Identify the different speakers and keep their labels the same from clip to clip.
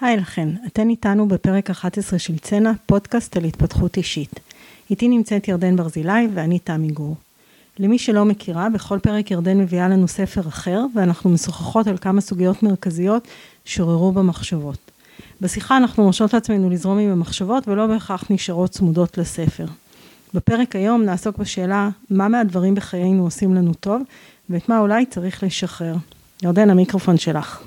Speaker 1: היי לכן, אתן איתנו בפרק 11 של צנע, פודקאסט על התפתחות אישית. איתי נמצאת ירדן ברזילי ואני תמי גור. למי שלא מכירה, בכל פרק ירדן מביאה לנו ספר אחר, ואנחנו משוחחות על כמה סוגיות מרכזיות שעוררו במחשבות. בשיחה אנחנו מרשות לעצמנו לזרום עם המחשבות ולא בהכרח נשארות צמודות לספר. בפרק היום נעסוק בשאלה מה מהדברים בחיינו עושים לנו טוב, ואת מה אולי צריך לשחרר. ירדן, המיקרופון שלך.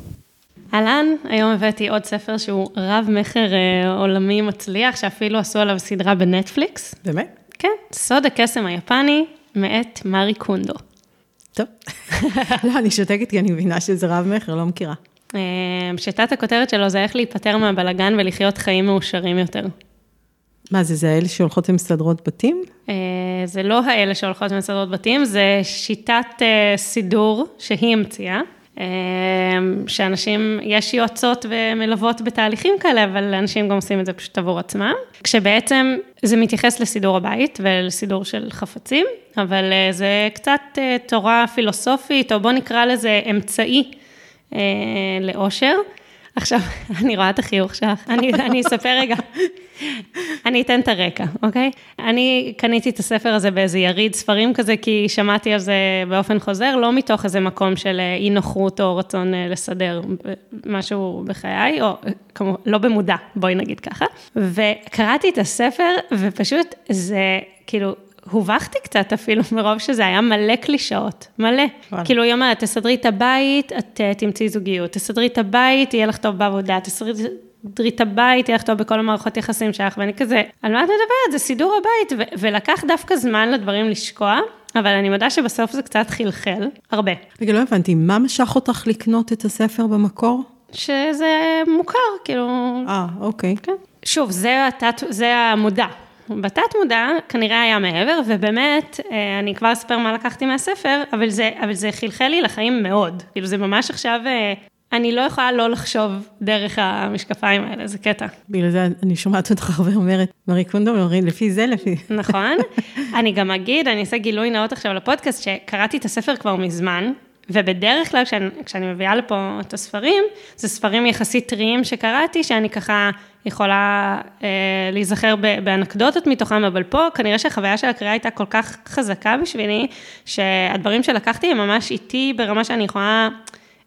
Speaker 2: אהלן, היום הבאתי עוד ספר שהוא רב מכר אה, עולמי מצליח, שאפילו עשו עליו סדרה בנטפליקס.
Speaker 1: באמת?
Speaker 2: כן, סוד הקסם היפני, מאת מארי קונדו.
Speaker 1: טוב. לא, אני שותקת כי אני מבינה שזה רב מכר, לא מכירה.
Speaker 2: אה, שיטת הכותרת שלו זה איך להיפטר מהבלגן ולחיות חיים מאושרים יותר.
Speaker 1: מה זה, זה האלה שהולכות ומסדרות בתים?
Speaker 2: אה, זה לא האלה שהולכות ומסדרות בתים, זה שיטת סידור שהיא המציאה. אה, שאנשים, יש יועצות ומלוות בתהליכים כאלה, אבל אנשים גם עושים את זה פשוט עבור עצמם. כשבעצם זה מתייחס לסידור הבית ולסידור של חפצים, אבל זה קצת תורה פילוסופית, או בוא נקרא לזה אמצעי לאושר. עכשיו, אני רואה את החיוך שלך, אני, אני אספר רגע, אני אתן את הרקע, אוקיי? אני קניתי את הספר הזה באיזה יריד ספרים כזה, כי שמעתי על זה באופן חוזר, לא מתוך איזה מקום של אה, אי נוחות או רצון אה, לסדר משהו בחיי, או כמו, לא במודע, בואי נגיד ככה. וקראתי את הספר, ופשוט זה, כאילו, הובכתי קצת אפילו, מרוב שזה היה מלא קלישאות, מלא. וואלה. כאילו, היא אומרת, תסדרי את הבית, את uh, תמצאי זוגיות, תסדרי את הבית, יהיה לך טוב בעבודה, תסדרי את הבית, יהיה לך טוב בכל המערכות יחסים שלך, ואני כזה, על מה את מדברת? זה סידור הבית, ו- ולקח דווקא זמן לדברים לשקוע, אבל אני מודה שבסוף זה קצת חלחל, הרבה.
Speaker 1: רגע, לא הבנתי, מה משך אותך לקנות את הספר במקור?
Speaker 2: שזה מוכר, כאילו...
Speaker 1: אה, אוקיי.
Speaker 2: כן. שוב, זה, התת, זה המודע, בתת מודע כנראה היה מעבר, ובאמת, אה, אני כבר אספר מה לקחתי מהספר, אבל זה, אבל זה חלחל לי לחיים מאוד. כאילו זה ממש עכשיו, אה, אני לא יכולה לא לחשוב דרך המשקפיים האלה, זה קטע.
Speaker 1: בגלל זה אני שומעת אותך הרבה אומרת, מרי קונדו, אומרים, לפי זה, לפי...
Speaker 2: נכון. אני גם אגיד, אני אעשה גילוי נאות עכשיו לפודקאסט, שקראתי את הספר כבר מזמן, ובדרך כלל כשאני, כשאני מביאה לפה את הספרים, זה ספרים יחסית טריים שקראתי, שאני ככה יכולה אה, להיזכר באנקדוטות מתוכם, אבל פה כנראה שהחוויה של הקריאה הייתה כל כך חזקה בשבילי, שהדברים שלקחתי הם ממש איתי ברמה שאני יכולה,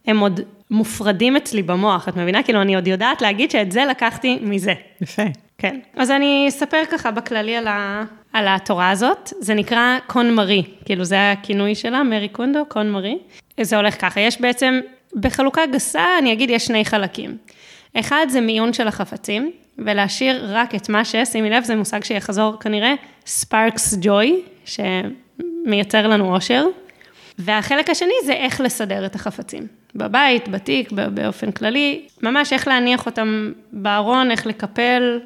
Speaker 2: הם עוד מופרדים אצלי במוח, את מבינה? כאילו, אני עוד יודעת להגיד שאת זה לקחתי מזה.
Speaker 1: יפה.
Speaker 2: כן. אז אני אספר ככה בכללי על, ה, על התורה הזאת, זה נקרא קון מרי, כאילו זה הכינוי שלה, מרי קונדו, קון מרי. זה הולך ככה, יש בעצם, בחלוקה גסה, אני אגיד, יש שני חלקים. אחד זה מיון של החפצים, ולהשאיר רק את מה ש... שימי לב, זה מושג שיחזור כנראה, ספארקס ג'וי, שמייצר לנו אושר. והחלק השני זה איך לסדר את החפצים. בבית, בתיק, באופן כללי, ממש איך להניח אותם בארון, איך לקפל,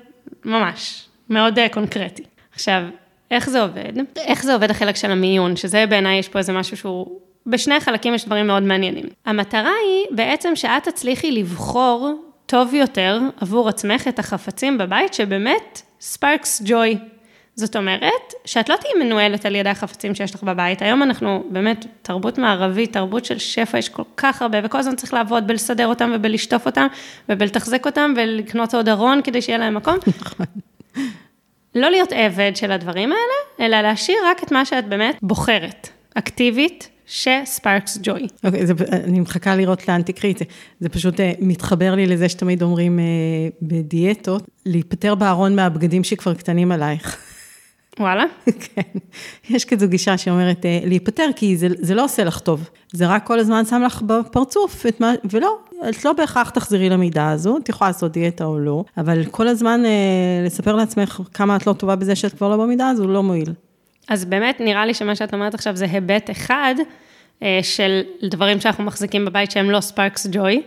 Speaker 2: ממש, מאוד אה, קונקרטי. עכשיו, איך זה עובד? איך זה עובד החלק של המיון, שזה בעיניי יש פה איזה משהו שהוא בשני החלקים יש דברים מאוד מעניינים. המטרה היא בעצם שאת תצליחי לבחור טוב יותר עבור עצמך את החפצים בבית שבאמת ספארקס ג'וי. זאת אומרת, שאת לא תהיי מנוהלת על ידי החפצים שיש לך בבית. היום אנחנו באמת תרבות מערבית, תרבות של שפע, יש כל כך הרבה, וכל הזמן צריך לעבוד בלסדר אותם ובלשטוף אותם, ובלתחזק אותם, ולקנות עוד ארון כדי שיהיה להם מקום. לא להיות עבד של הדברים האלה, אלא להשאיר רק את מה שאת באמת בוחרת, אקטיבית, שספארקס ג'וי.
Speaker 1: אוקיי, אני מחכה לראות לאן תקראי את זה. זה פשוט אה, מתחבר לי לזה שתמיד אומרים אה, בדיאטות, להיפטר בארון מהבגדים שכבר קטנים עלייך.
Speaker 2: וואלה?
Speaker 1: כן. יש כזו גישה שאומרת אה, להיפטר, כי זה, זה לא עושה לך טוב. זה רק כל הזמן שם לך בפרצוף, את מה, ולא, את לא בהכרח תחזרי למידה הזו, את יכולה לעשות דיאטה או לא, אבל כל הזמן אה, לספר לעצמך כמה את לא טובה בזה שאת כבר לא במידה הזו, לא מועיל.
Speaker 2: אז באמת נראה לי שמה שאת אומרת עכשיו זה היבט אחד אה, של דברים שאנחנו מחזיקים בבית שהם לא ספארקס ג'וי.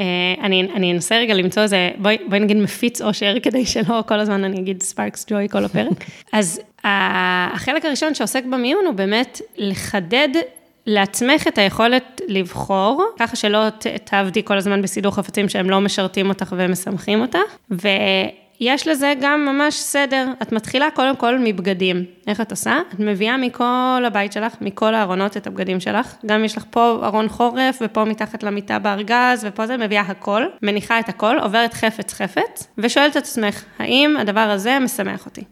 Speaker 2: אה, אני, אני אנסה רגע למצוא איזה, בואי, בואי נגיד מפיץ אושר, כדי שלא כל הזמן אני אגיד ספארקס ג'וי כל הפרק. אז החלק הראשון שעוסק במיון הוא באמת לחדד לעצמך את היכולת לבחור, ככה שלא תעבדי כל הזמן בסידור חפצים שהם לא משרתים אותך ומשמחים אותך, יש לזה גם ממש סדר. את מתחילה קודם כל מבגדים. איך את עושה? את מביאה מכל הבית שלך, מכל הארונות את הבגדים שלך. גם יש לך פה ארון חורף, ופה מתחת למיטה בארגז, ופה זה, מביאה הכל, מניחה את הכל, עוברת חפץ חפץ, ושואלת את עצמך, האם הדבר הזה משמח אותי?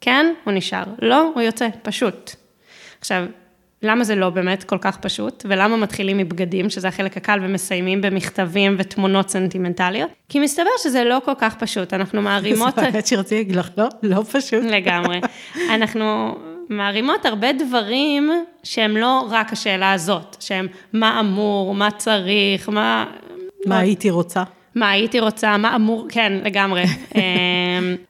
Speaker 2: כן, הוא נשאר. לא, הוא יוצא, פשוט. עכשיו, למה זה לא באמת כל כך פשוט, ולמה מתחילים מבגדים, שזה החלק הקל, ומסיימים במכתבים ותמונות סנטימנטליות? כי מסתבר שזה לא כל כך פשוט, אנחנו מערימות...
Speaker 1: זה באמת שרציתי להגיד לך, לא, לא פשוט.
Speaker 2: לגמרי. אנחנו מערימות הרבה דברים שהם לא רק השאלה הזאת, שהם מה אמור, מה צריך, מה...
Speaker 1: מה הייתי רוצה.
Speaker 2: מה הייתי רוצה, מה אמור, כן, לגמרי. אמ,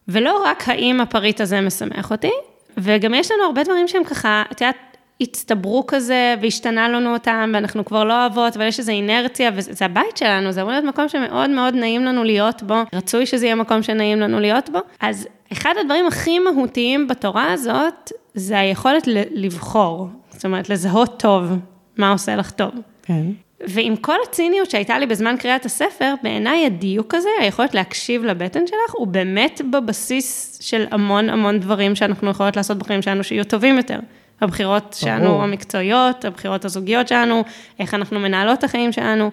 Speaker 2: ולא רק האם הפריט הזה משמח אותי, וגם יש לנו הרבה דברים שהם ככה, את יודעת, הצטברו כזה, והשתנה לנו אותם, ואנחנו כבר לא אוהבות, אבל יש איזו אינרציה, וזה הבית שלנו, זה אמור להיות מקום שמאוד מאוד נעים לנו להיות בו, רצוי שזה יהיה מקום שנעים לנו להיות בו. אז אחד הדברים הכי מהותיים בתורה הזאת, זה היכולת לבחור, זאת אומרת, לזהות טוב מה עושה לך טוב.
Speaker 1: כן.
Speaker 2: ועם כל הציניות שהייתה לי בזמן קריאת הספר, בעיניי הדיוק הזה, היכולת להקשיב לבטן שלך, הוא באמת בבסיס של המון המון דברים שאנחנו יכולות לעשות בחיים שלנו, שיהיו טובים יותר. הבחירות שלנו המקצועיות, הבחירות הזוגיות שלנו, איך אנחנו מנהלות את החיים שלנו.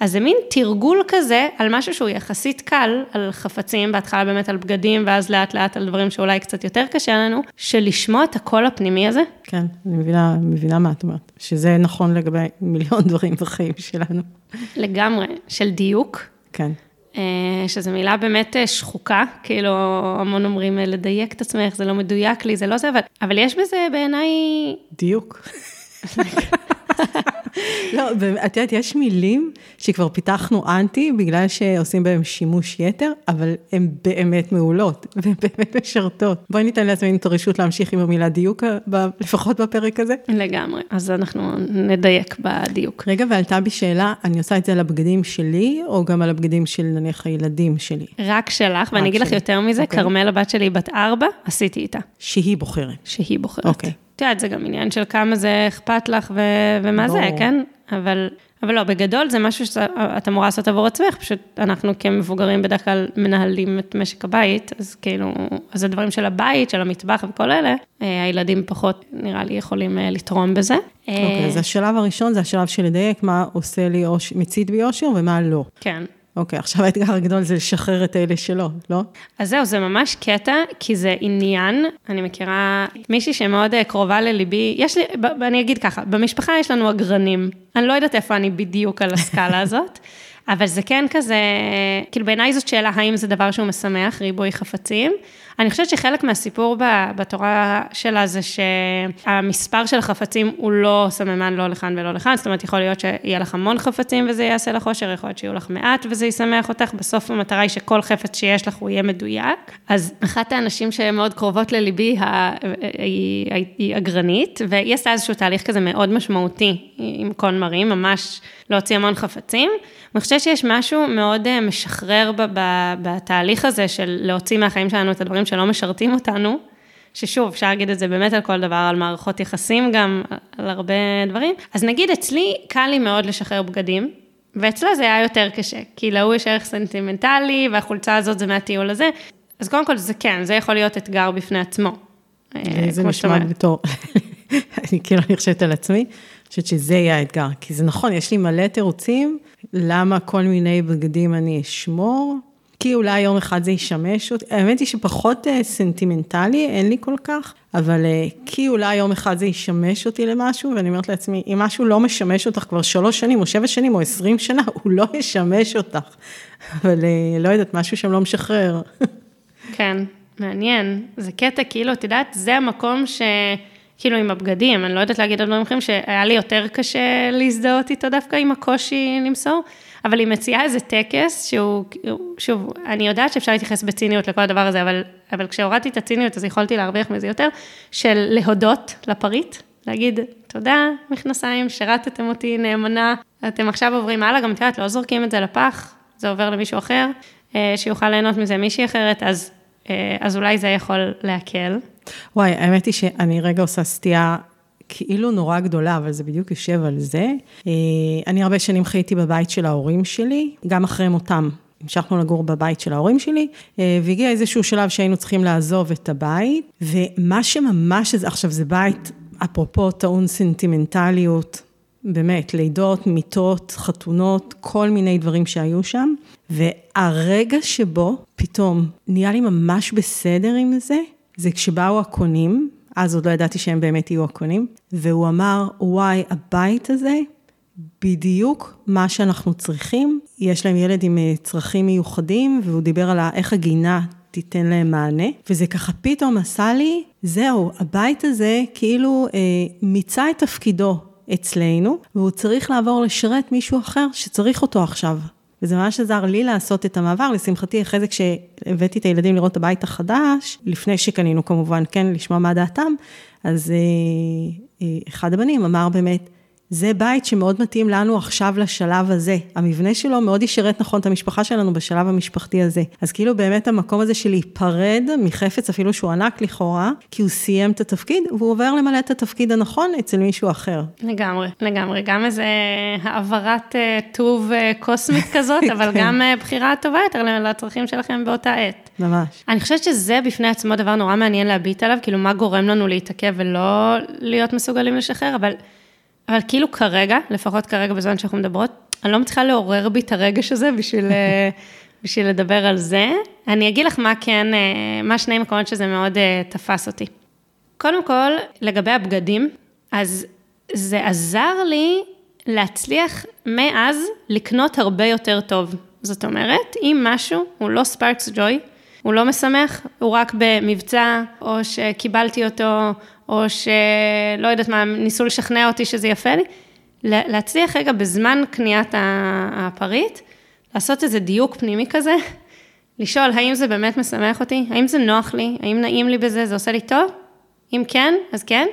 Speaker 2: אז זה מין תרגול כזה על משהו שהוא יחסית קל, על חפצים, בהתחלה באמת על בגדים, ואז לאט לאט על דברים שאולי קצת יותר קשה לנו, של לשמוע את הקול הפנימי הזה.
Speaker 1: כן, אני מבינה, מבינה מה את אומרת, שזה נכון לגבי מיליון דברים בחיים שלנו.
Speaker 2: לגמרי, של דיוק.
Speaker 1: כן.
Speaker 2: אה, שזו מילה באמת אה, שחוקה, כאילו המון אומרים אה, לדייק את עצמך, זה לא מדויק לי, זה לא זה, אבל, אבל יש בזה בעיניי...
Speaker 1: דיוק. לא, את יודעת, יש מילים שכבר פיתחנו אנטי, בגלל שעושים בהם שימוש יתר, אבל הן באמת מעולות, והן באמת משרתות. בואי ניתן לעצמנו את הרשות להמשיך עם המילה דיוק, לפחות בפרק הזה.
Speaker 2: לגמרי, אז אנחנו נדייק בדיוק.
Speaker 1: רגע, ועלתה בי שאלה, אני עושה את זה על הבגדים שלי, או גם על הבגדים של נניח הילדים שלי?
Speaker 2: רק שלך, ואני אגיד לך יותר מזה, אוקיי. כרמל הבת שלי בת ארבע, עשיתי איתה.
Speaker 1: שהיא בוחרת.
Speaker 2: שהיא בוחרת. אוקיי. את יודעת, זה גם עניין של כמה זה אכפת לך ו- ומה ברור. זה, כן? אבל, אבל לא, בגדול זה משהו שאת אמורה לעשות עבור עצמך, פשוט אנחנו כמבוגרים בדרך כלל מנהלים את משק הבית, אז כאילו, אז הדברים של הבית, של המטבח וכל אלה, אה, הילדים פחות, נראה לי, יכולים אה, לתרום בזה.
Speaker 1: אוקיי, okay, אז השלב הראשון זה השלב של לדייק מה עושה לי, מצית בי אושר ומה לא.
Speaker 2: כן.
Speaker 1: אוקיי, okay, עכשיו האתגר הגדול זה לשחרר את אלה שלא, לא?
Speaker 2: אז זהו, זה ממש קטע, כי זה עניין, אני מכירה מישהי שמאוד אה, קרובה לליבי, יש לי, אני אגיד ככה, במשפחה יש לנו אגרנים, אני לא יודעת איפה אני בדיוק על הסקאלה הזאת. אבל זה כן כזה, כאילו בעיניי זאת שאלה, האם זה דבר שהוא משמח, ריבוי חפצים. אני חושבת שחלק מהסיפור בתורה שלה זה שהמספר של החפצים הוא לא סממן לא לכאן ולא לכאן, זאת אומרת, יכול להיות שיהיה לך המון חפצים וזה יעשה לך אושר, יכול להיות שיהיו לך מעט וזה ישמח אותך, בסוף המטרה היא שכל חפץ שיש לך הוא יהיה מדויק. אז אחת האנשים שמאוד קרובות לליבי היא, היא אגרנית, והיא עשתה איזשהו תהליך כזה מאוד משמעותי עם קון מרים, ממש להוציא המון חפצים. אני חושבת שיש משהו מאוד אה, משחרר בתהליך הזה של להוציא מהחיים שלנו את הדברים שלא משרתים אותנו, ששוב, אפשר להגיד את זה באמת על כל דבר, על מערכות יחסים גם, על הרבה דברים. אז נגיד אצלי, קל לי מאוד לשחרר בגדים, ואצלה זה היה יותר קשה, כי להוא יש ערך סנטימנטלי, והחולצה הזאת זה מהטיול הזה. אז קודם כל זה כן, זה יכול להיות אתגר בפני עצמו.
Speaker 1: אה, זה נשמע בתור, אני כאילו, אני חושבת על עצמי, חושבת שזה יהיה האתגר, כי זה נכון, יש לי מלא תירוצים, למה כל מיני בגדים אני אשמור, כי אולי יום אחד זה ישמש אותי, האמת היא שפחות uh, סנטימנטלי, אין לי כל כך, אבל uh, כי אולי יום אחד זה ישמש אותי למשהו, ואני אומרת לעצמי, אם משהו לא משמש אותך כבר שלוש שנים, או שבע שנים, או עשרים שנה, הוא לא ישמש אותך. אבל uh, לא יודעת, משהו שם לא משחרר.
Speaker 2: כן, מעניין. זה קטע, כאילו, את יודעת, זה המקום ש... כאילו עם הבגדים, אני לא יודעת להגיד על דברים אחרים, שהיה לי יותר קשה להזדהות איתו דווקא עם הקושי למסור, אבל היא מציעה איזה טקס שהוא, שוב, אני יודעת שאפשר להתייחס בציניות לכל הדבר הזה, אבל, אבל כשהורדתי את הציניות אז יכולתי להרוויח מזה יותר, של להודות לפריט, להגיד, תודה, מכנסיים, שירתתם אותי נאמנה, אתם עכשיו עוברים הלאה, גם את יודעת, לא זורקים את זה לפח, זה עובר למישהו אחר, אה, שיוכל ליהנות מזה מישהי אחרת, אז, אה, אז אולי זה יכול להקל.
Speaker 1: וואי, האמת היא שאני רגע עושה סטייה כאילו נורא גדולה, אבל זה בדיוק יושב על זה. אה, אני הרבה שנים חייתי בבית של ההורים שלי, גם אחרי מותם. המשכנו לגור בבית של ההורים שלי, והגיע איזשהו שלב שהיינו צריכים לעזוב את הבית, ומה שממש, עכשיו זה בית, אפרופו טעון סנטימנטליות, באמת, לידות, מיטות, חתונות, כל מיני דברים שהיו שם, והרגע שבו פתאום נהיה לי ממש בסדר עם זה, זה כשבאו הקונים, אז עוד לא ידעתי שהם באמת יהיו הקונים, והוא אמר, וואי, הבית הזה, בדיוק מה שאנחנו צריכים. יש להם ילד עם אה, צרכים מיוחדים, והוא דיבר על איך הגינה תיתן להם מענה, וזה ככה פתאום עשה לי, זהו, הבית הזה כאילו אה, מיצה את תפקידו אצלנו, והוא צריך לעבור לשרת מישהו אחר שצריך אותו עכשיו. וזה ממש עזר לי לעשות את המעבר, לשמחתי אחרי זה כשהבאתי את הילדים לראות את הבית החדש, לפני שקנינו כמובן, כן, לשמוע מה דעתם, אז אה, אה, אחד הבנים אמר באמת, זה בית שמאוד מתאים לנו עכשיו לשלב הזה. המבנה שלו מאוד ישרת נכון את המשפחה שלנו בשלב המשפחתי הזה. אז כאילו באמת המקום הזה של להיפרד מחפץ, אפילו שהוא ענק לכאורה, כי הוא סיים את התפקיד, והוא עובר למלא את התפקיד הנכון אצל מישהו אחר.
Speaker 2: לגמרי, לגמרי. גם איזה העברת אה, טוב אה, קוסמית כזאת, אבל כן. גם אה, בחירה טובה יותר לצרכים שלכם באותה עת.
Speaker 1: ממש.
Speaker 2: אני חושבת שזה בפני עצמו דבר נורא מעניין להביט עליו, כאילו מה גורם לנו להתעכב ולא להיות מסוגלים לשחרר, אבל... אבל כאילו כרגע, לפחות כרגע בזמן שאנחנו מדברות, אני לא מצליחה לעורר בי את הרגש הזה בשביל, אה, בשביל לדבר על זה. אני אגיד לך מה כן, אה, מה שני מקומות שזה מאוד אה, תפס אותי. קודם כל, לגבי הבגדים, אז זה עזר לי להצליח מאז לקנות הרבה יותר טוב. זאת אומרת, אם משהו הוא לא ספארקס ג'וי, הוא לא משמח, הוא רק במבצע, או שקיבלתי אותו, או שלא יודעת מה, ניסו לשכנע אותי שזה יפה לי, להצליח רגע בזמן קניית הפריט, לעשות איזה דיוק פנימי כזה, לשאול האם זה באמת משמח אותי, האם זה נוח לי, האם נעים לי בזה, זה עושה לי טוב? אם כן, אז כן.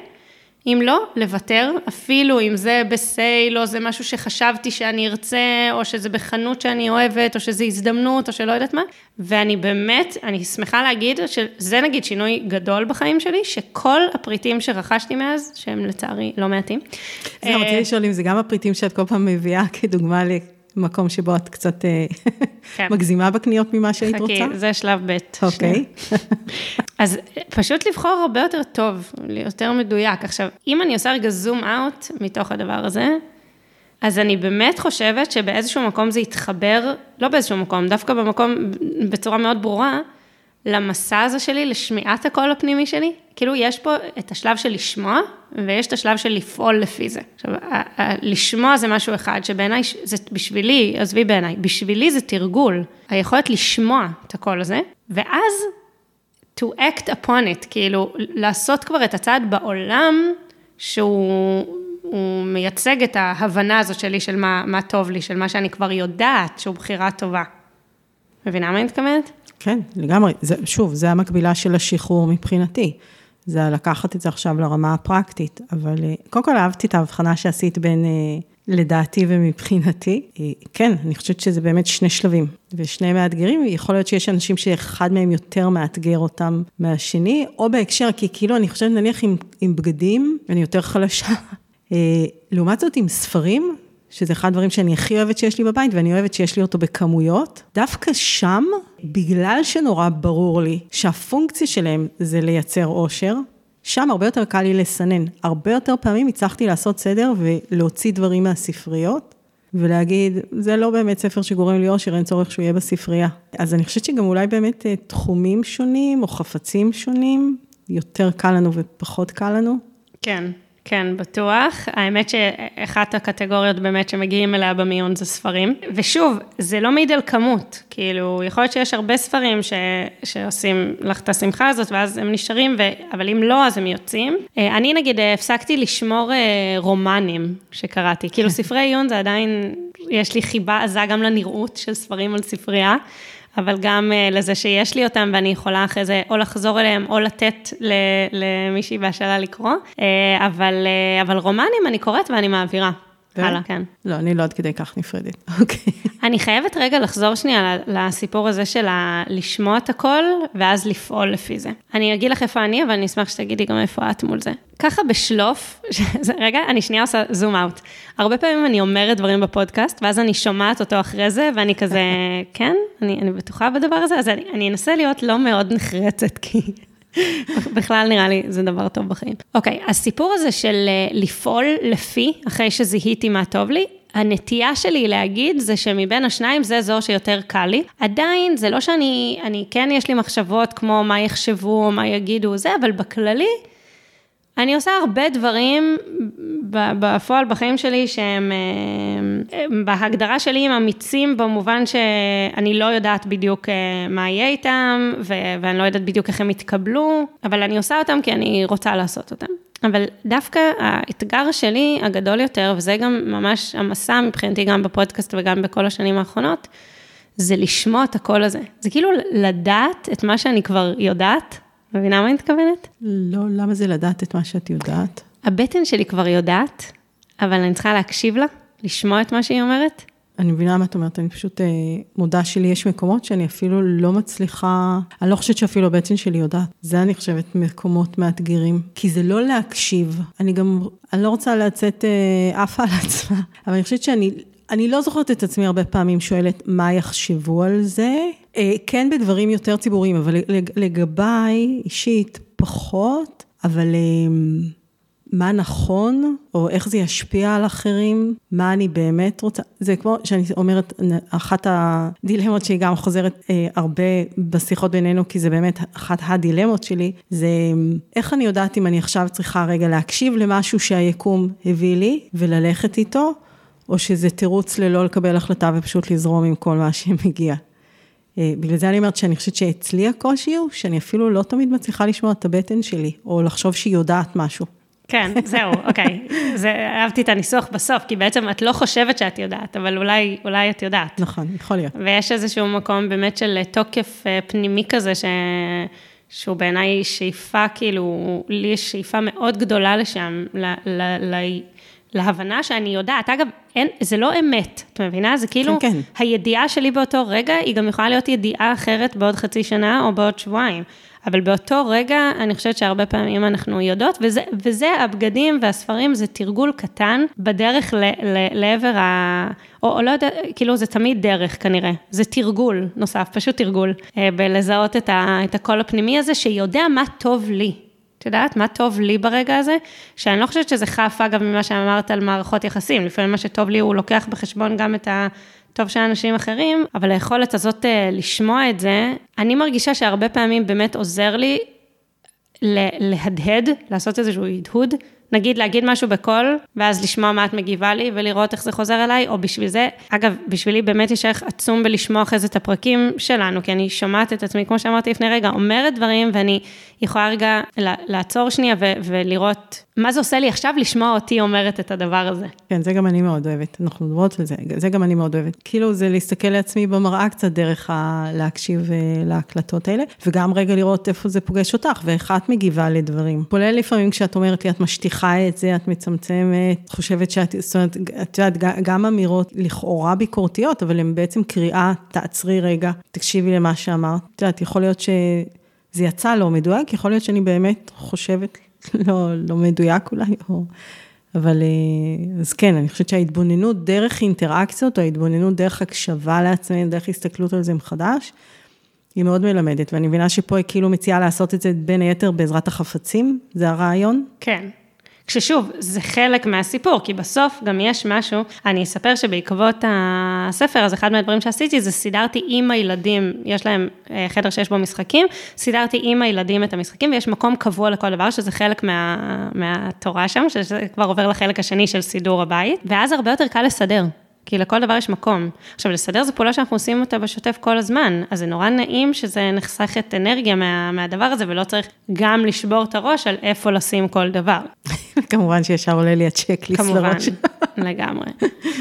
Speaker 2: אם לא, לוותר, אפילו אם זה בסייל, או זה משהו שחשבתי שאני ארצה, או שזה בחנות שאני אוהבת, או שזה הזדמנות, או שלא יודעת מה. ואני באמת, אני שמחה להגיד שזה נגיד שינוי גדול בחיים שלי, שכל הפריטים שרכשתי מאז, שהם לצערי לא מעטים.
Speaker 1: זה רציתי אה, לשאול אם זה גם הפריטים שאת כל פעם מביאה כדוגמה מקום שבו את קצת אה, כן. מגזימה בקניות ממה שהיית רוצה?
Speaker 2: חכי, זה שלב ב'.
Speaker 1: אוקיי.
Speaker 2: אז פשוט לבחור הרבה יותר טוב, יותר מדויק. עכשיו, אם אני עושה רגע זום אאוט מתוך הדבר הזה, אז אני באמת חושבת שבאיזשהו מקום זה יתחבר, לא באיזשהו מקום, דווקא במקום, בצורה מאוד ברורה, למסע הזה שלי, לשמיעת הקול הפנימי שלי. כאילו, יש פה את השלב של לשמוע, ויש את השלב של לפעול לפי זה. עכשיו, לשמוע זה משהו אחד, שבעיניי, זה בשבילי, עזבי בעיניי, בשבילי זה תרגול. היכולת לשמוע את הקול הזה, ואז to act upon it, כאילו, לעשות כבר את הצעד בעולם, שהוא מייצג את ההבנה הזאת שלי של מה, מה טוב לי, של מה שאני כבר יודעת שהוא בחירה טובה. מבינה מה אני מתכוונת?
Speaker 1: כן, לגמרי. זה, שוב, זה המקבילה של השחרור מבחינתי. זה לקחת את זה עכשיו לרמה הפרקטית, אבל אה, קודם כל אהבתי את ההבחנה שעשית בין אה, לדעתי ומבחינתי. אה, כן, אני חושבת שזה באמת שני שלבים, ושני מאתגרים, יכול להיות שיש אנשים שאחד מהם יותר מאתגר אותם מהשני, או בהקשר, כי כאילו אני חושבת נניח עם, עם בגדים, אני יותר חלשה. לעומת זאת עם ספרים, שזה אחד הדברים שאני הכי אוהבת שיש לי בבית, ואני אוהבת שיש לי אותו בכמויות. דווקא שם, בגלל שנורא ברור לי שהפונקציה שלהם זה לייצר אושר, שם הרבה יותר קל לי לסנן. הרבה יותר פעמים הצלחתי לעשות סדר ולהוציא דברים מהספריות, ולהגיד, זה לא באמת ספר שגורם לי אושר, אין צורך שהוא יהיה בספרייה. אז אני חושבת שגם אולי באמת אה, תחומים שונים, או חפצים שונים, יותר קל לנו ופחות קל לנו.
Speaker 2: כן, כן, בטוח. האמת שאחת הקטגוריות באמת שמגיעים אליה במיון זה ספרים. ושוב, זה לא מעיד על כמות. כאילו, יכול להיות שיש הרבה ספרים ש... שעושים לך את השמחה הזאת, ואז הם נשארים, ו... אבל אם לא, אז הם יוצאים. אה, אני נגיד הפסקתי לשמור אה, רומנים שקראתי. כאילו, ספרי עיון זה עדיין, יש לי חיבה עזה גם לנראות של ספרים על ספרייה. אבל גם אה, לזה שיש לי אותם ואני יכולה אחרי זה או לחזור אליהם או לתת למישהי בהשאלה לקרוא, אה, אבל, אה, אבל רומנים אני קוראת ואני מעבירה. הלאה, כן.
Speaker 1: לא, אני לא עד כדי כך נפרדת. אוקיי.
Speaker 2: אני חייבת רגע לחזור שנייה לסיפור הזה של לשמוע את הכל, ואז לפעול לפי זה. אני אגיד לך איפה אני, אבל אני אשמח שתגידי גם איפה את מול זה. ככה בשלוף, רגע, אני שנייה עושה זום אאוט. הרבה פעמים אני אומרת דברים בפודקאסט, ואז אני שומעת אותו אחרי זה, ואני כזה, כן, אני, אני בטוחה בדבר הזה, אז אני, אני אנסה להיות לא מאוד נחרצת, כי בכלל נראה לי זה דבר טוב בחיים. אוקיי, הסיפור הזה של אה, לפעול לפי, אחרי שזיהיתי מה טוב לי, הנטייה שלי להגיד זה שמבין השניים זה זו שיותר קל לי. עדיין, זה לא שאני, אני כן יש לי מחשבות כמו מה יחשבו מה יגידו זה, אבל בכללי, אני עושה הרבה דברים בפועל בחיים שלי שהם אה, בהגדרה שלי הם אמיצים במובן שאני לא יודעת בדיוק אה, מה יהיה איתם ואני לא יודעת בדיוק איך הם יתקבלו, אבל אני עושה אותם כי אני רוצה לעשות אותם. אבל דווקא האתגר שלי הגדול יותר, וזה גם ממש המסע מבחינתי גם בפודקאסט וגם בכל השנים האחרונות, זה לשמוע את הקול הזה. זה כאילו לדעת את מה שאני כבר יודעת, מבינה מה אני מתכוונת?
Speaker 1: לא, למה זה לדעת את מה שאת יודעת?
Speaker 2: הבטן שלי כבר יודעת, אבל אני צריכה להקשיב לה, לשמוע את מה שהיא אומרת.
Speaker 1: אני מבינה מה את אומרת, אני פשוט אה, מודה שלי יש מקומות שאני אפילו לא מצליחה, אני לא חושבת שאפילו הבטן שלי יודעת. זה אני חושבת מקומות מאתגרים. כי זה לא להקשיב, אני גם, אני לא רוצה לצאת אה, עפה על עצמה, אבל אני חושבת שאני, אני לא זוכרת את עצמי הרבה פעמים שואלת מה יחשבו על זה. אה, כן בדברים יותר ציבוריים, אבל לג- לגביי אישית פחות, אבל... אה, מה נכון, או איך זה ישפיע על אחרים, מה אני באמת רוצה. זה כמו שאני אומרת, אחת הדילמות שהיא גם חוזרת אה, הרבה בשיחות בינינו, כי זה באמת אחת הדילמות שלי, זה איך אני יודעת אם אני עכשיו צריכה רגע להקשיב למשהו שהיקום הביא לי וללכת איתו, או שזה תירוץ ללא לקבל החלטה ופשוט לזרום עם כל מה שמגיע. אה, בגלל זה אני אומרת שאני חושבת שאצלי הקושי הוא שאני אפילו לא תמיד מצליחה לשמוע את הבטן שלי, או לחשוב שהיא יודעת משהו.
Speaker 2: כן, זהו, אוקיי. זה, אהבתי את הניסוח בסוף, כי בעצם את לא חושבת שאת יודעת, אבל אולי, אולי את יודעת.
Speaker 1: נכון, יכול להיות.
Speaker 2: ויש איזשהו מקום באמת של תוקף אה, פנימי כזה, ש... שהוא בעיניי שאיפה, כאילו, לי יש שאיפה מאוד גדולה לשם, ל... ל... ל... להבנה שאני יודעת. אגב, אין, זה לא אמת, את מבינה? זה כאילו,
Speaker 1: כן, כן.
Speaker 2: הידיעה שלי באותו רגע, היא גם יכולה להיות ידיעה אחרת בעוד חצי שנה או בעוד שבועיים. אבל באותו רגע, אני חושבת שהרבה פעמים אנחנו יודעות, וזה, וזה הבגדים והספרים, זה תרגול קטן בדרך ל, ל, לעבר ה... או, או לא יודע, כאילו זה תמיד דרך כנראה, זה תרגול נוסף, פשוט תרגול, אה, בלזהות את, ה, את הקול הפנימי הזה, שיודע מה טוב לי. יודעת, מה טוב לי ברגע הזה? שאני לא חושבת שזה חף, אגב, ממה שאמרת על מערכות יחסים. לפעמים מה שטוב לי, הוא לוקח בחשבון גם את הטוב של אנשים אחרים, אבל היכולת הזאת אה, לשמוע את זה, אני מרגישה שהרבה פעמים באמת עוזר לי להדהד, לעשות איזשהו הדהוד, נגיד להגיד משהו בקול, ואז לשמוע מה את מגיבה לי, ולראות איך זה חוזר אליי, או בשביל זה, אגב, בשבילי באמת יש ערך עצום בלשמוע אחרי זה את הפרקים שלנו, כי אני שומעת את עצמי, כמו שאמרתי לפני רגע, אומרת דברים, ואני יכולה רגע לעצור שנייה ו- ולראות מה זה עושה לי עכשיו לשמוע אותי אומרת את הדבר הזה.
Speaker 1: כן, זה גם אני מאוד אוהבת, אנחנו מדברות על זה, זה גם אני מאוד אוהבת. כאילו זה להסתכל לעצמי במראה קצת דרך ה... להקשיב אה, להקלטות האלה, וגם רגע לראות איפה זה פוגש אותך, ואיך את מגיבה לדברים. כולל לפעמים כשאת אומרת לי, את משטיחה את זה, את מצמצמת, חושבת שאת, זאת אומרת, את יודעת, גם אמירות לכאורה ביקורתיות, אבל הן בעצם קריאה, תעצרי רגע, תקשיבי למה שאמרת. את יודעת, יכול להיות שזה יצא לא מדויק, יכול להיות שאני באמת חושבת לא, לא מדויק אולי, או... אבל אז כן, אני חושבת שההתבוננות דרך אינטראקציות, או ההתבוננות דרך הקשבה לעצמנו, דרך הסתכלות על זה מחדש, היא מאוד מלמדת, ואני מבינה שפה היא כאילו מציעה לעשות את זה בין היתר בעזרת החפצים, זה הרעיון?
Speaker 2: כן. כששוב, זה חלק מהסיפור, כי בסוף גם יש משהו, אני אספר שבעקבות הספר, אז אחד מהדברים שעשיתי זה סידרתי עם הילדים, יש להם חדר שיש בו משחקים, סידרתי עם הילדים את המשחקים, ויש מקום קבוע לכל דבר, שזה חלק מה, מהתורה שם, שזה כבר עובר לחלק השני של סידור הבית, ואז הרבה יותר קל לסדר. כי לכל דבר יש מקום. עכשיו, לסדר זו פעולה שאנחנו עושים אותה בשוטף כל הזמן, אז זה נורא נעים שזה נחסכת אנרגיה מה, מהדבר הזה, ולא צריך גם לשבור את הראש על איפה לשים כל דבר.
Speaker 1: כמובן שישר עולה לי הצ'קליסט לראש.
Speaker 2: כמובן, לגמרי.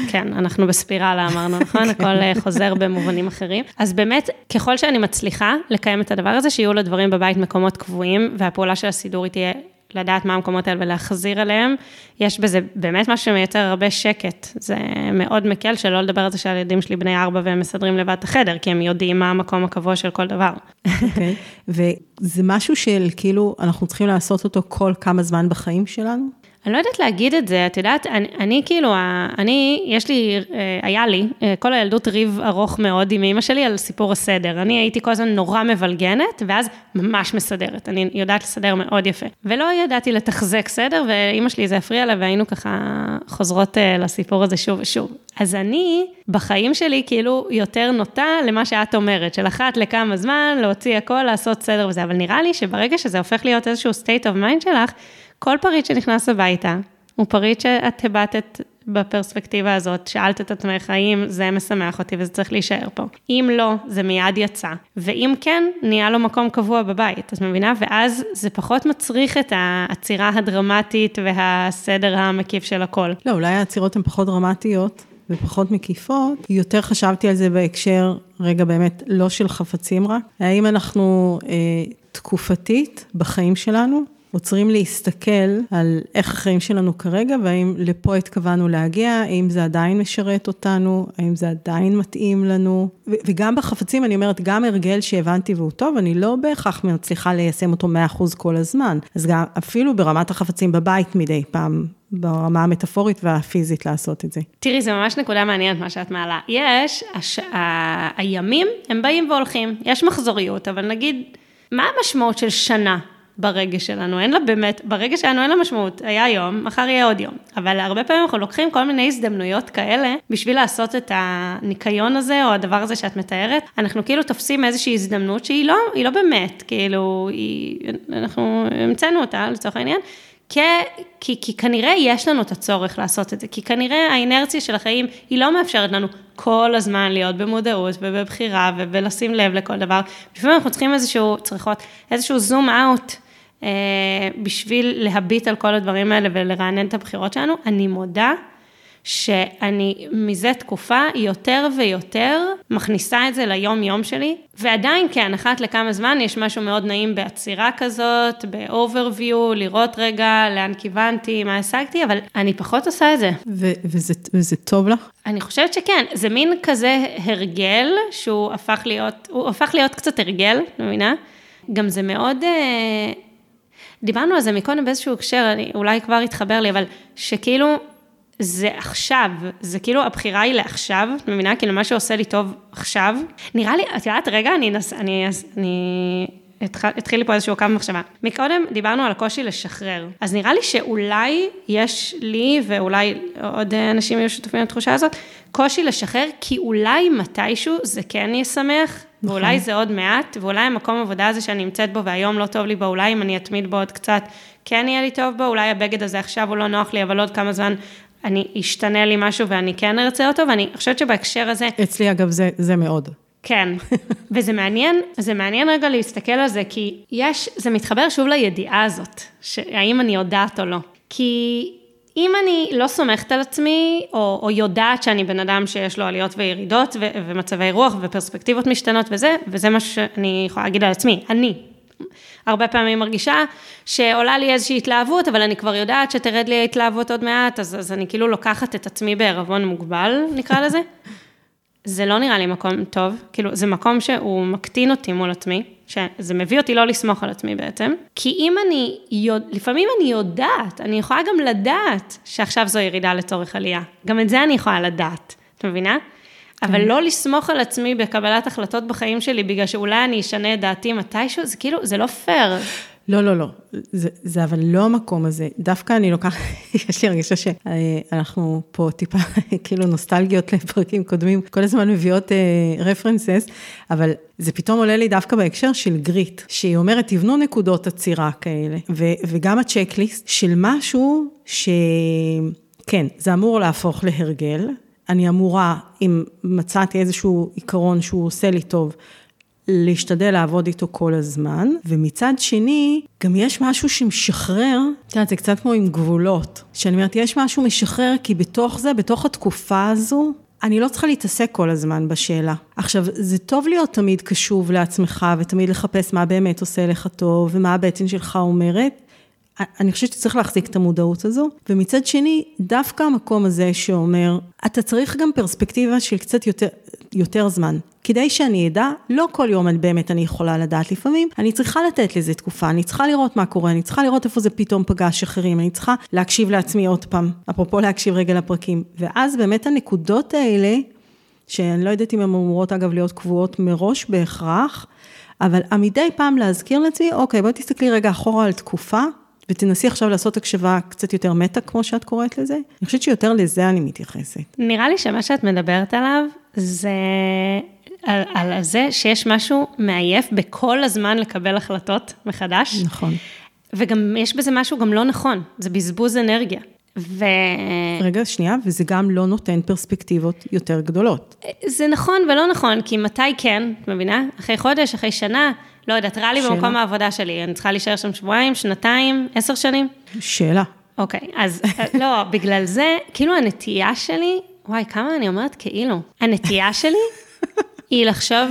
Speaker 2: כן, אנחנו בספירלה אמרנו, נכון? הכל חוזר במובנים אחרים. אז באמת, ככל שאני מצליחה לקיים את הדבר הזה, שיהיו לדברים בבית מקומות קבועים, והפעולה של הסידור היא תהיה לדעת מה המקומות האלה ולהחזיר אליהם, יש בזה באמת משהו שמייצר הרבה שקט. זה מאוד מקל, שלא לדבר על זה שהילדים שלי בני ארבע והם מסדרים לבד את החדר, כי הם יודעים מה המקום הקבוע של כל דבר.
Speaker 1: אוקיי, okay. וזה משהו של כאילו, אנחנו צריכים לעשות אותו כל כמה זמן בחיים שלנו?
Speaker 2: אני לא יודעת להגיד את זה, את יודעת, אני, אני כאילו, אני, יש לי, אה, היה לי אה, כל הילדות ריב ארוך מאוד עם אימא שלי על סיפור הסדר. אני הייתי כל הזמן נורא מבלגנת, ואז ממש מסדרת. אני יודעת לסדר מאוד יפה. ולא ידעתי לתחזק סדר, ואימא שלי זה הפריע לה, והיינו ככה חוזרות אה, לסיפור הזה שוב ושוב. אז אני, בחיים שלי, כאילו, יותר נוטה למה שאת אומרת, של אחת לכמה זמן, להוציא הכל, לעשות סדר וזה, אבל נראה לי שברגע שזה הופך להיות איזשהו state of mind שלך, כל פריט שנכנס הביתה, הוא פריט שאת הבטת בפרספקטיבה הזאת, שאלת את עצמך האם זה משמח אותי וזה צריך להישאר פה. אם לא, זה מיד יצא. ואם כן, נהיה לו מקום קבוע בבית, את מבינה? ואז זה פחות מצריך את העצירה הדרמטית והסדר המקיף של הכל.
Speaker 1: לא, אולי העצירות הן פחות דרמטיות. ופחות מקיפות, יותר חשבתי על זה בהקשר, רגע באמת, לא של חפצים רק, האם אנחנו אה, תקופתית בחיים שלנו, עוצרים להסתכל על איך החיים שלנו כרגע, והאם לפה התכוונו להגיע, האם זה עדיין משרת אותנו, האם זה עדיין מתאים לנו. וגם בחפצים, אני אומרת, גם הרגל שהבנתי והוא טוב, אני לא בהכרח מצליחה ליישם אותו 100% כל הזמן. אז גם אפילו ברמת החפצים בבית מדי פעם, ברמה המטאפורית והפיזית לעשות את זה.
Speaker 2: תראי, זה ממש נקודה מעניינת מה שאת מעלה. יש, הש... ה... הימים הם באים והולכים, יש מחזוריות, אבל נגיד, מה המשמעות של שנה? ברגש שלנו, אין לה באמת, ברגש שלנו אין לה משמעות, היה יום, מחר יהיה עוד יום. אבל הרבה פעמים אנחנו לוקחים כל מיני הזדמנויות כאלה, בשביל לעשות את הניקיון הזה, או הדבר הזה שאת מתארת, אנחנו כאילו תופסים איזושהי הזדמנות שהיא לא, היא לא באמת, כאילו, היא, אנחנו המצאנו אותה לצורך העניין. כי, כי, כי כנראה יש לנו את הצורך לעשות את זה, כי כנראה האינרציה של החיים היא לא מאפשרת לנו כל הזמן להיות במודעות ובבחירה ולשים לב לכל דבר. לפעמים אנחנו צריכים איזשהו, צריכות איזשהו זום אאוט בשביל להביט על כל הדברים האלה ולרענן את הבחירות שלנו. אני מודה שאני מזה תקופה יותר ויותר מכניסה את זה ליום-יום שלי, ועדיין אחת לכמה זמן יש משהו מאוד נעים בעצירה כזאת, ב-overview, לראות רגע לאן כיוונתי, מה השגתי, אבל אני פחות עושה את זה.
Speaker 1: ו- וזה, וזה טוב לך?
Speaker 2: אני חושבת שכן, זה מין כזה הרגל שהוא הפך להיות, הוא הפך להיות קצת הרגל, מבינה? גם זה מאוד... אה, דיברנו על זה מקודם באיזשהו הקשר, אני, אולי כבר יתחבר לי, אבל שכאילו, זה עכשיו, זה כאילו הבחירה היא לעכשיו, את מבינה? כאילו מה שעושה לי טוב עכשיו. נראה לי, את יודעת, רגע, אני, נס, אני, אני התחיל לי פה איזשהו קו מחשבה. מקודם דיברנו על הקושי לשחרר, אז נראה לי שאולי יש לי, ואולי עוד אנשים יהיו שותפים לתחושה הזאת, קושי לשחרר, כי אולי מתישהו זה כן ישמח, נכון. ואולי זה עוד מעט, ואולי המקום עבודה הזה שאני נמצאת בו והיום לא טוב לי בו, אולי אם אני אתמיד בו עוד קצת, כן יהיה לי טוב בו, אולי הבגד הזה עכשיו הוא לא נוח לי, אבל עוד כמה זמן אני, ישתנה לי משהו ואני כן ארצה אותו, ואני חושבת שבהקשר הזה...
Speaker 1: אצלי אגב זה, זה מאוד.
Speaker 2: כן, וזה מעניין, זה מעניין רגע להסתכל על זה, כי יש, זה מתחבר שוב לידיעה הזאת, האם אני יודעת או לא. כי אם אני לא סומכת על עצמי, או, או יודעת שאני בן אדם שיש לו עליות וירידות, ו, ומצבי רוח ופרספקטיבות משתנות וזה, וזה מה שאני יכולה להגיד על עצמי, אני. הרבה פעמים מרגישה שעולה לי איזושהי התלהבות, אבל אני כבר יודעת שתרד לי ההתלהבות עוד מעט, אז, אז אני כאילו לוקחת את עצמי בערבון מוגבל, נקרא לזה. זה לא נראה לי מקום טוב, כאילו, זה מקום שהוא מקטין אותי מול עצמי, שזה מביא אותי לא לסמוך על עצמי בעצם, כי אם אני, יודע, לפעמים אני יודעת, אני יכולה גם לדעת שעכשיו זו ירידה לצורך עלייה, גם את זה אני יכולה לדעת, את מבינה? אבל כן. לא לסמוך על עצמי בקבלת החלטות בחיים שלי, בגלל שאולי אני אשנה את דעתי מתישהו, זה כאילו, זה לא פייר.
Speaker 1: לא, לא, לא, זה, זה אבל לא המקום הזה. דווקא אני לוקחת, יש לי הרגשה שאנחנו פה טיפה כאילו נוסטלגיות לפרקים קודמים, כל הזמן מביאות רפרנסס, uh, אבל זה פתאום עולה לי דווקא בהקשר של גריט, שהיא אומרת, תבנו נקודות עצירה כאלה, ו, וגם הצ'קליסט של משהו שכן, זה אמור להפוך להרגל, אני אמורה, אם מצאתי איזשהו עיקרון שהוא עושה לי טוב, להשתדל לעבוד איתו כל הזמן, ומצד שני, גם יש משהו שמשחרר, את יודעת, זה קצת כמו עם גבולות, שאני אומרת, יש משהו משחרר, כי בתוך זה, בתוך התקופה הזו, אני לא צריכה להתעסק כל הזמן בשאלה. עכשיו, זה טוב להיות תמיד קשוב לעצמך, ותמיד לחפש מה באמת עושה לך טוב, ומה הבטן שלך אומרת, אני חושבת שצריך להחזיק את המודעות הזו, ומצד שני, דווקא המקום הזה שאומר, אתה צריך גם פרספקטיבה של קצת יותר, יותר זמן. כדי שאני אדע, לא כל יום אני באמת אני יכולה לדעת לפעמים, אני צריכה לתת לזה תקופה, אני צריכה לראות מה קורה, אני צריכה לראות איפה זה פתאום פגש אחרים, אני צריכה להקשיב לעצמי עוד פעם, אפרופו להקשיב רגע לפרקים. ואז באמת הנקודות האלה, שאני לא יודעת אם הן אמורות אגב להיות קבועות מראש בהכרח, אבל מדי פעם להזכיר לעצמי, אוקיי, בואי תסתכלי רגע אחורה על תקופה, ותנסי עכשיו לעשות הקשבה קצת יותר מטה, כמו שאת קוראת לזה. אני חושבת שיותר לזה אני מתייחסת.
Speaker 2: נראה לי שמה שאת מדברת עליו, זה על, על זה שיש משהו מעייף בכל הזמן לקבל החלטות מחדש.
Speaker 1: נכון.
Speaker 2: וגם יש בזה משהו גם לא נכון, זה בזבוז אנרגיה. ו...
Speaker 1: רגע, שנייה, וזה גם לא נותן פרספקטיבות יותר גדולות.
Speaker 2: זה נכון ולא נכון, כי מתי כן, את מבינה? אחרי חודש, אחרי שנה, לא יודעת, רע לי שאלה. במקום העבודה שלי, אני צריכה להישאר שם שבועיים, שנתיים, עשר שנים?
Speaker 1: שאלה.
Speaker 2: אוקיי, אז לא, בגלל זה, כאילו הנטייה שלי, וואי, כמה אני אומרת כאילו, הנטייה שלי היא לחשוב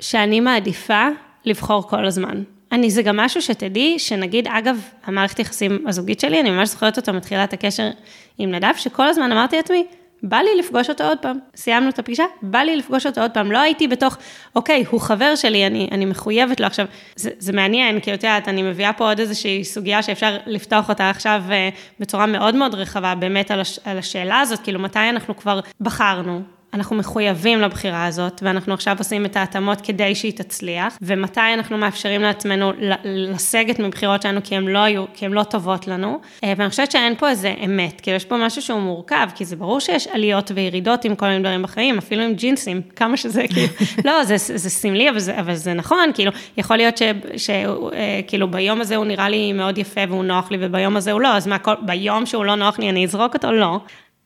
Speaker 2: שאני מעדיפה לבחור כל הזמן. אני, זה גם משהו שתדעי, שנגיד, אגב, המערכת יחסים הזוגית שלי, אני ממש זוכרת אותו מתחילת הקשר עם נדב, שכל הזמן אמרתי לעצמי, בא לי לפגוש אותו עוד פעם. סיימנו את הפגישה, בא לי לפגוש אותו עוד פעם. לא הייתי בתוך, אוקיי, הוא חבר שלי, אני, אני מחויבת לו עכשיו. זה, זה מעניין, כי את יודעת, אני מביאה פה עוד איזושהי סוגיה שאפשר לפתוח אותה עכשיו אה, בצורה מאוד מאוד רחבה, באמת על, הש, על השאלה הזאת, כאילו, מתי אנחנו כבר בחרנו, אנחנו מחויבים לבחירה הזאת, ואנחנו עכשיו עושים את ההתאמות כדי שהיא תצליח, ומתי אנחנו מאפשרים לעצמנו לסגת מבחירות שלנו כי הן לא היו, כי הן לא טובות לנו, אה, ואני חושבת שאין פה איזה אמת, כאילו יש פה משהו שהוא מורכב, כי זה ברור שיש עליות וירידות עם כל מיני דברים בחיים, אפילו עם ג'ינסים, כמה שזה כאילו, לא, זה, זה סמלי, אבל זה, אבל זה נכון, כאילו, יכול להיות שכאילו אה, ביום הזה הוא נראה לי מאוד יפה והוא נוח לי, וביום הזה הוא לא, אז מה, כל, ביום שהוא לא נוח לי אני אזרוק אותו? לא.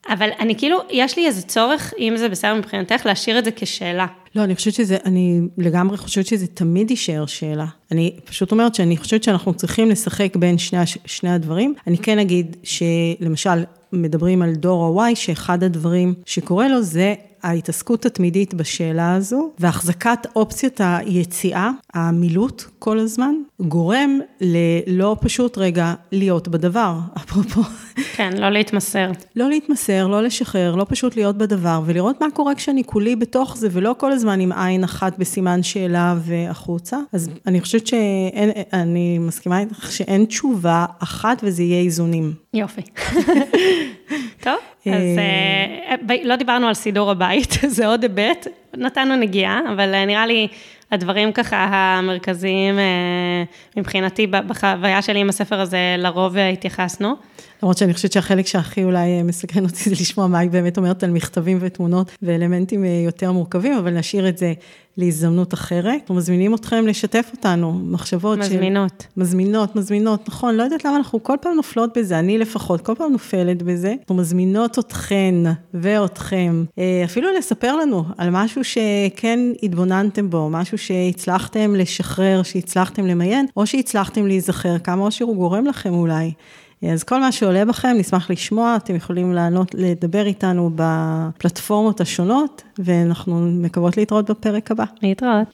Speaker 2: אבל אני כאילו, יש לי איזה צורך, אם זה בסדר מבחינתך, להשאיר את זה כשאלה.
Speaker 1: לא, אני חושבת שזה, אני לגמרי חושבת שזה תמיד יישאר שאלה. אני פשוט אומרת שאני חושבת שאנחנו צריכים לשחק בין שני, שני הדברים. אני כן אגיד שלמשל, מדברים על דור ה-Y, שאחד הדברים שקורה לו זה ההתעסקות התמידית בשאלה הזו, והחזקת אופציית היציאה, המילוט כל הזמן, גורם ללא פשוט רגע להיות בדבר, אפרופו.
Speaker 2: כן, לא להתמסר.
Speaker 1: לא להתמסר, לא לשחרר, לא פשוט להיות בדבר, ולראות מה קורה כשאני כולי בתוך זה, ולא כל הזמן עם עין אחת בסימן שאלה והחוצה. אז אני חושבת שאין, אני מסכימה איתך שאין תשובה אחת וזה יהיה איזונים.
Speaker 2: יופי. טוב, אז אה, אה, לא דיברנו על סידור הבית, זה עוד היבט, נתנו נגיעה, אבל אה, נראה לי הדברים ככה המרכזיים מבחינתי בחוויה שלי עם הספר הזה, לרוב התייחסנו.
Speaker 1: למרות שאני חושבת שהחלק שהכי אולי מסקרן אותי זה לשמוע מה היא באמת אומרת על מכתבים ותמונות ואלמנטים יותר מורכבים, אבל נשאיר את זה להזדמנות אחרת. אנחנו מזמינים אתכם לשתף אותנו, מחשבות
Speaker 2: מזמינות.
Speaker 1: של... מזמינות, מזמינות, נכון, לא יודעת למה אנחנו כל פעם נופלות בזה, אני לפחות, כל פעם נופלת בזה. אנחנו מזמינות אתכן ואתכם, אה, אפילו לספר לנו על משהו שכן התבוננתם בו, משהו שהצלחתם לשחרר, שהצלחתם למיין, או שהצלחתם להיזכר, כמה אושר הוא גורם לכם אולי. אז כל מה שעולה בכם, נשמח לשמוע, אתם יכולים לענות, לדבר איתנו בפלטפורמות השונות, ואנחנו מקוות להתראות בפרק הבא.
Speaker 2: להתראות.